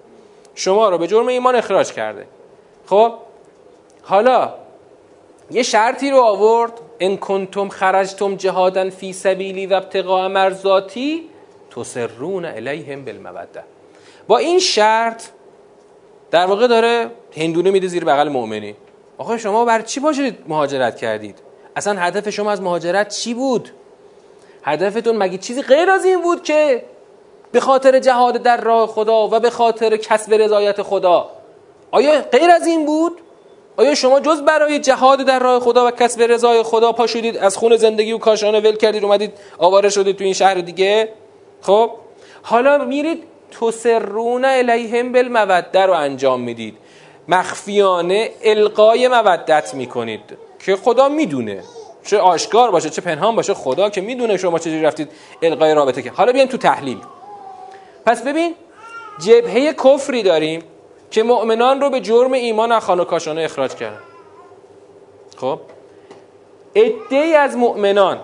شما رو به جرم ایمان اخراج کرده. خب؟ حالا یه شرطی رو آورد. ان کنتم خرجتم جهادا فی سبیلی و ابتغاء مرضاتی تسرون الیهم بالموده با این شرط در واقع داره هندونه میده زیر بغل مؤمنی آقا شما بر چی باشید مهاجرت کردید؟ اصلا هدف شما از مهاجرت چی بود؟ هدفتون مگه چیزی غیر از این بود که به خاطر جهاد در راه خدا و به خاطر کسب رضایت خدا؟ آیا غیر از این بود؟ آیا شما جز برای جهاد در راه خدا و کسب رضای خدا پا شدید از خون زندگی و کاشانه ول کردید اومدید آواره شدید تو این شهر دیگه؟ خب حالا میرید تسرون الیهم بالموده رو انجام می‌دید. مخفیانه القای مودت می‌کنید که خدا می‌دونه. چه آشکار باشه چه پنهان باشه خدا که می‌دونه شما چجوری رفتید القای رابطه که. حالا بیایم تو تحلیل. پس ببین جبهه کفری داریم. که مؤمنان رو به جرم ایمان از خانه اخراج کردن. خب؟ ای از مؤمنان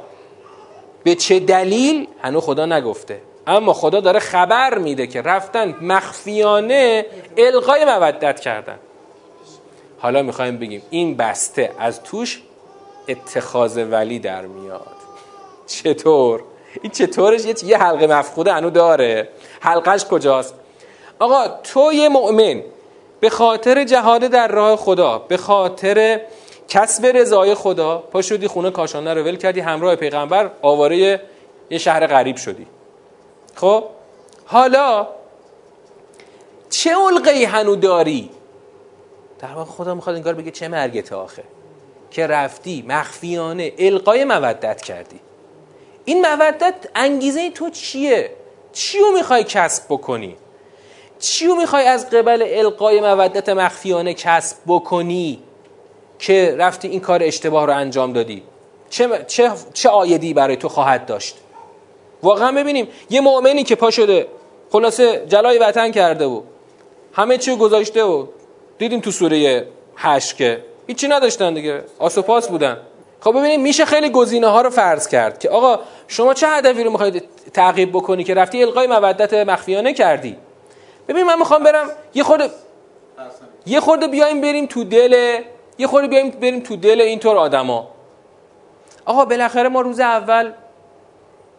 به چه دلیل؟ هنو خدا نگفته. اما خدا داره خبر میده که رفتن مخفیانه القای مودت کردن. حالا می‌خوایم بگیم این بسته از توش اتخاذ ولی در میاد. چطور؟ این چطورش؟ یه حلقه مفقوده انو داره. حلقش کجاست؟ آقا تو یه مؤمن به خاطر جهاد در راه خدا به خاطر کسب رضای خدا پا شدی خونه کاشانه رو ول کردی همراه پیغمبر آواره یه شهر غریب شدی. خب؟ حالا چه علقه هنو داری؟ در واقع خدا می‌خواد انگار بگه چه مرگت آخه. که رفتی مخفیانه القای مودت کردی. این مودت انگیزه تو چیه؟ چیو می‌خوای کسب بکنی؟ چیو می‌خوای از قبل القای مودت مخفیانه کسب بکنی که رفتی این کار اشتباه رو انجام دادی؟ چه, چه, چه آیدی برای تو خواهد داشت؟ واقعا ببینیم یه مؤمنی که پا شده خلاصه جلای وطن کرده و همه چی گذاشته و دیدیم تو سوره هشت که هیچی نداشتن دیگه آسوپاس بودن. خب ببینیم میشه خیلی گزینه ها رو فرض کرد که آقا شما چه هدفی رو می‌خواید تعقیب بکنی که رفتی القای مودت مخفیانه کردی؟ ببین من می‌خوام برم یه خورده یه خورده بیایم بریم تو دل یه خورده بیایم بریم تو دل اینطور آدما. آقا بالاخره ما روز اول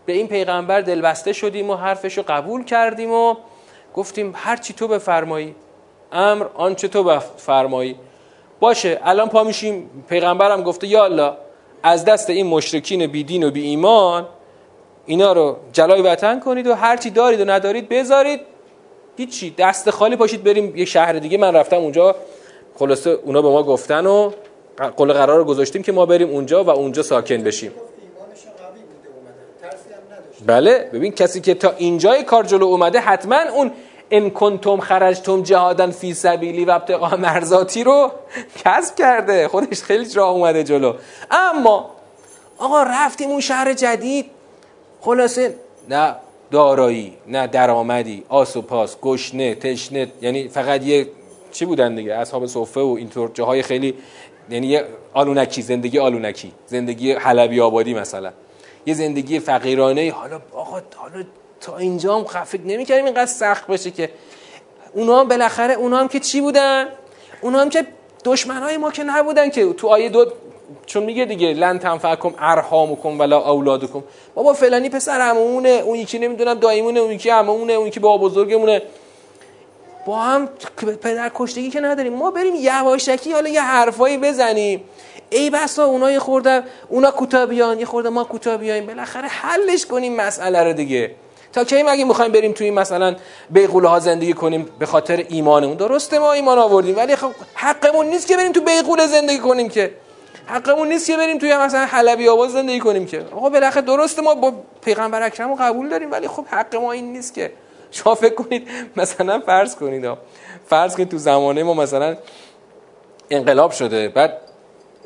به این پیغمبر دلبسته شدیم و حرفش رو قبول کردیم و گفتیم هر چی تو بفرمایی امر آنچه تو بفرمایی. باشه الان پا میشیم. پیغمبرم گفته یا الله از دست این مشرکین بی دین و بی ایمان اینا رو جلای وطن کنید و هر چی دارید و ندارید بذارید. هیچی. دست خالی پاشید بریم یه شهر دیگه. من رفتم اونجا. خلاصه اونا به ما گفتن و قول قرار رو گذاشتیم که ما بریم اونجا و اونجا ساکن بشیم. بله. ببین کسی که تا اینجای کار جلو اومده حتما اون ان کنتم خرجتم جهادن فی سبیلی و ابتقاء مرزاتی رو کسب کرده. خودش خیلی راه اومده جلو. اما آقا رفتیم اون شهر جدید. خلاصه نه. دارایی نه درآمدی آس و پاس گشنه تشنه یعنی فقط یه چی بودن دیگه؟ اصحاب صفه و اینطور جاهای خیلی یعنی یه آلونکی زندگی آلونکی زندگی حلبی آبادی مثلا. یه زندگی فقیرانه حالا آقا حالا تا اینجا هم خفک نمی‌کردیم اینقدر سخت بشه که. اونا هم بالاخره اونا هم که چی بودن؟ اونا هم که دشمنای ما که نبودن که. تو آیه دو چون میگه دیگه لن تنفعکم ارحامکم ولا اولادکم. بابا فلانی پسر عمومونه اون یکی نمی‌دونم دایمونه اون یکی عمومونه اون یکی بابا بزرگمونه. با هم پدر کشتگی که نداریم. ما بریم یواشکی حالا یه حرفایی بزنیم. ای بسا اونا یه خورده اونا کوتاه بیان یه خورده ما کوتاه بالاخره حلش کنیم مسئله رو دیگه. تا کی مگه می‌خوایم بریم توی مثلا بیغوله ها زندگی کنیم به خاطر ایمانمون؟ درسته ما ایمان آوردیم ولی خب حقمون نیست که بریم تو بیغوله زندگی کنیم که. حقمون نیست که بریم توی مثلا حلبی آواز زندگی کنیم که. آقا بالاخره درسته ما با پیغمبر اکرم قبول داریم ولی خب حق ما این نیست که. شما فکر کنید مثلا فرض کنید فرض کنید تو زمانه ما مثلا انقلاب شده بعد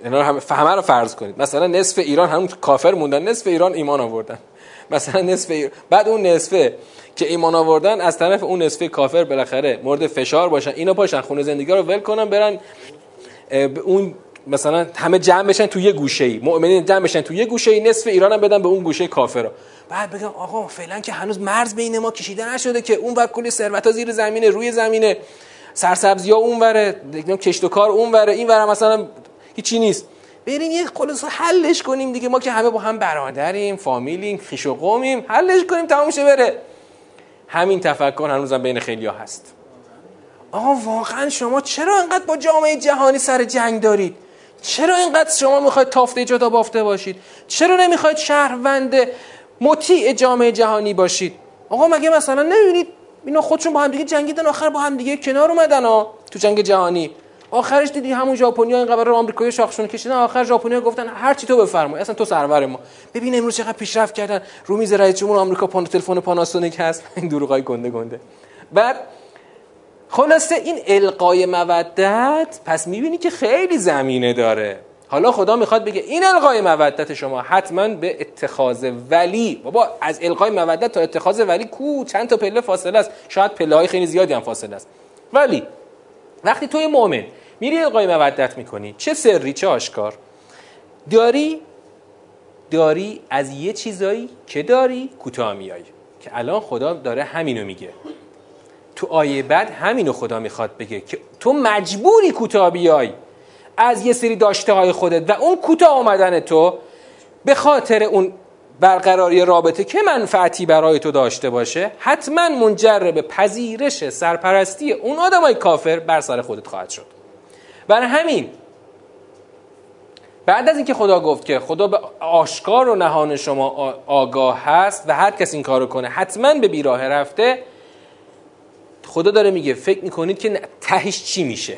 اینا همه همه رو فرض کنید. مثلا نصف ایران همون کافر موندن نصف ایران ایمان آوردن. مثلا نصف ایران بعد اون نصفه که ایمان آوردن از طرف اون نصف کافر بالاخره مورد فشار باشن. اینا پاشن خونه زندگی رو ول کنن برن اون مثلا همه جمع بشن تو یه گوشه ای مؤمنین جمع بشن تو یه گوشه ای نصف ایران هم بدن به اون گوشه کافرا بعد بگم آقا فعلا که هنوز مرز بین ما کشیده نشده که اون وقت کلی ثروت ها زیر زمینه روی زمینه. سرسبزی ها اون وره کشت و کار اون وره این وره مثلا هیچی نیست. بریم یه خلاص حلش کنیم دیگه. ما که همه با هم برادریم فامیلیم خیش و قومیم حلش کنیم تموم شه بره. همین تفکر هنوزم بین خیلی ها هست. آقا واقعا شما چرا انقدر با جامعه جهانی سر جنگ دارید؟ چرا اینقدر شما می‌خواید تافته جدا بافته باشید؟ چرا نمی‌خواید شهروند مطیع جامعه جهانی باشید؟ آقا مگه مثلا نمی‌بینید اینا خودشون با هم دیگه جنگیدن آخر با هم دیگه کنار اومدن ها تو جنگ جهانی؟ آخرش دیدی همون ژاپنیا این قبر آمریکایی شاخشون کشیدن آخر ژاپنیا گفتن هر چی تو بفرمای اصلا تو سرور ما. ببین امروز چقدر پیشرفت کردن. رو میز رئیس جمهور آمریکا پان تلفن پاناسونیک هست. این دروغای گنده گنده. بعد خلاصه این القای مودت پس می‌بینی که خیلی زمینه داره. حالا خدا می‌خواد بگه این القای مودت شما حتما به اتخاذ ولی. بابا از القای مودت تا اتخاذ ولی کو چند تا پله فاصله است. شاید پله های خیلی زیادی هم فاصله است. ولی وقتی توی مؤمن میری القای مودت می‌کنی چه سری چه آشکار؟ داری داری از یه چیزایی که داری کوتاه میای که الان خدا داره همینو میگه. تو آیه بعد همینو خدا می‌خواد بگه که تو مجبوری کوتاه بیای از یه سری داشته های خودت و اون کوتاه آمدن تو به خاطر اون برقراری رابطه که منفعتی برای تو داشته باشه حتما منجر به پذیرش سرپرستی اون آدمای کافر بر سر خودت خواهد شد. برای همین بعد از اینکه خدا گفت که خدا به آشکار و نهان شما آگاه هست و هر کس این کارو کنه حتما به بیراه رفته خدا داره میگه فکر می‌کنید که تهش چی میشه؟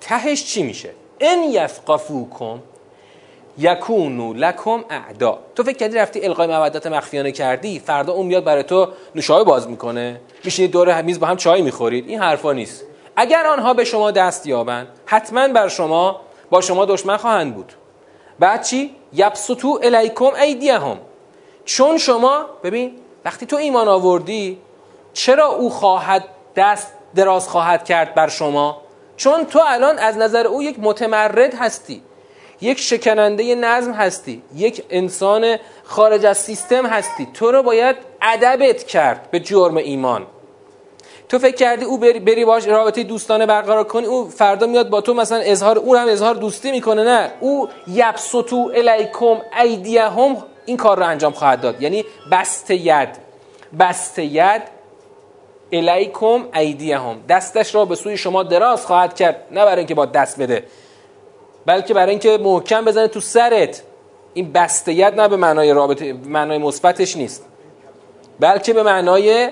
تهش چی میشه؟ ان یفقفوکم یکونو لکم اعدا. تو فکر کردی رفتی القای مودت مخفیانه کردی فردا اون میاد برای تو نوشابه باز می‌کنه. میشینید دور میز با هم چای می‌خورید. این حرفا نیست. اگر آنها به شما دست یابند حتما بر شما با شما دشمن خواهند بود. بعد چی؟ یبسطو الیکم ایدیهم. چون شما ببین وقتی تو ایمان آوردی چرا او خواهد دست دراز خواهد کرد بر شما؟ چون تو الان از نظر او یک متمرد هستی یک شکننده نظم هستی یک انسان خارج از سیستم هستی. تو رو باید ادبت کرد به جرم ایمان. تو فکر کردی او بری, بری باش رابطه دوستانه برقرار کنی او فردا میاد با تو مثلا اظهار اون هم اظهار دوستی می‌کنه نه. او یبسطو الیکم ایدیهم این کار رو انجام خواهد داد. یعنی بست ید. بست ید الیکم ایدیهم. دستش را به سوی شما دراز خواهد کرد نه برای اینکه با دست بده بلکه برای اینکه محکم بزنه تو سرت. این بستیت نه به معنای رابطه معنای مثبتش نیست. بلکه به معنای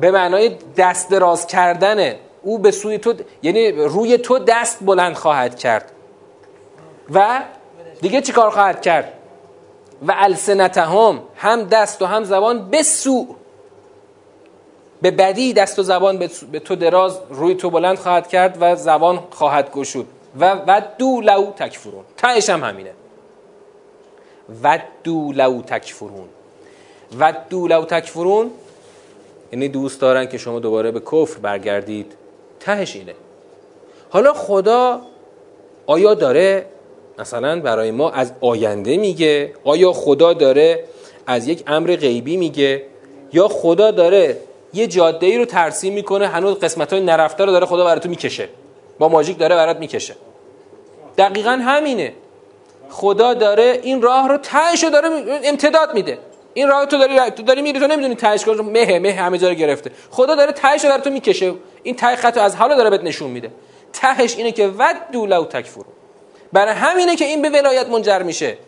به معنای دست دراز کردنه. او به سوی تو یعنی روی تو دست بلند خواهد کرد. و دیگه چیکار خواهد کرد؟ و السنتهم هم دست و هم زبان به سو. به بدی دست و زبان به تو دراز روی تو بلند خواهد کرد و زبان خواهد گشود. و ودو لو تکفرون. تایش هم همینه. ودو لو تکفرون. ودو لو تکفرون. یعنی دوست دارن که شما دوباره به کفر برگردید. تهش اینه. حالا خدا آیا داره مثلا برای ما از آینده میگه؟ آیا خدا داره از یک امر غیبی میگه؟ یا خدا داره یه جاده ای رو ترسیم می‌کنه هنوز قسمت های نرفته رو داره خدا برای تو می‌کشه. با ماژیک داره برات می‌کشه. دقیقا همینه. خدا داره این راه رو تهش داره امتداد میده. این راه تو داری تو داری میری تو نمی‌دونی تهش کجا مه مه همه جا رو گرفته. خدا داره تهش داره تو می‌کشه. این ته خط از حالا داره بهت نشون میده. تهش اینه که ود لو تکفرو. برای همینه که این به ولایت منجر میشه.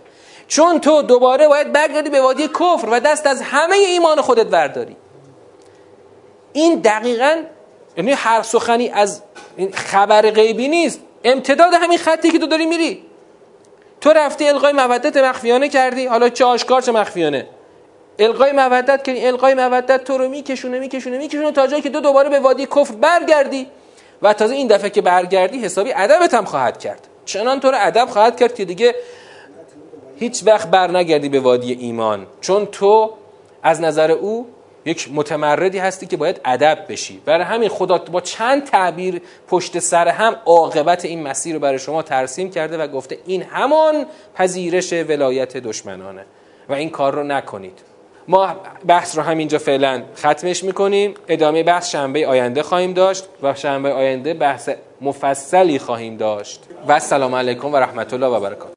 چون تو دوباره باید برگردی به وادی کفر و دست از همه ایمان خودت ورداری این دقیقا یعنی هر سخنی از خبر غیبی نیست. امتداد همین خطی که تو داری میری. تو رفتی القای مودت مخفیانه کردی. حالا چه آشکار چه مخفیانه. القای مودت که القای مودت تو رو میکشونه میکشونه میکشونه تا جایی که تو دوباره به وادی کفر برگردی. و تازه این دفعه که برگردی حسابی ادبت هم خواهد کرد. چنان تو رو ادب خواهد کرد که دیگه هیچ وقت بر نگردی به وادی ایمان. چون تو از نظر او یک متمردی هستی که باید ادب بشی. برای همین خدا با چند تعبیر پشت سر هم عاقبت این مسیر رو برای شما ترسیم کرده و گفته این همان پذیرش ولایت دشمنانه و این کار رو نکنید. ما بحث رو همینجا فعلا ختمش می‌کنیم. ادامه بحث شنبه آینده خواهیم داشت و شنبه آینده بحث مفصلی خواهیم داشت. و السلام علیکم و رحمت الله و برکاته.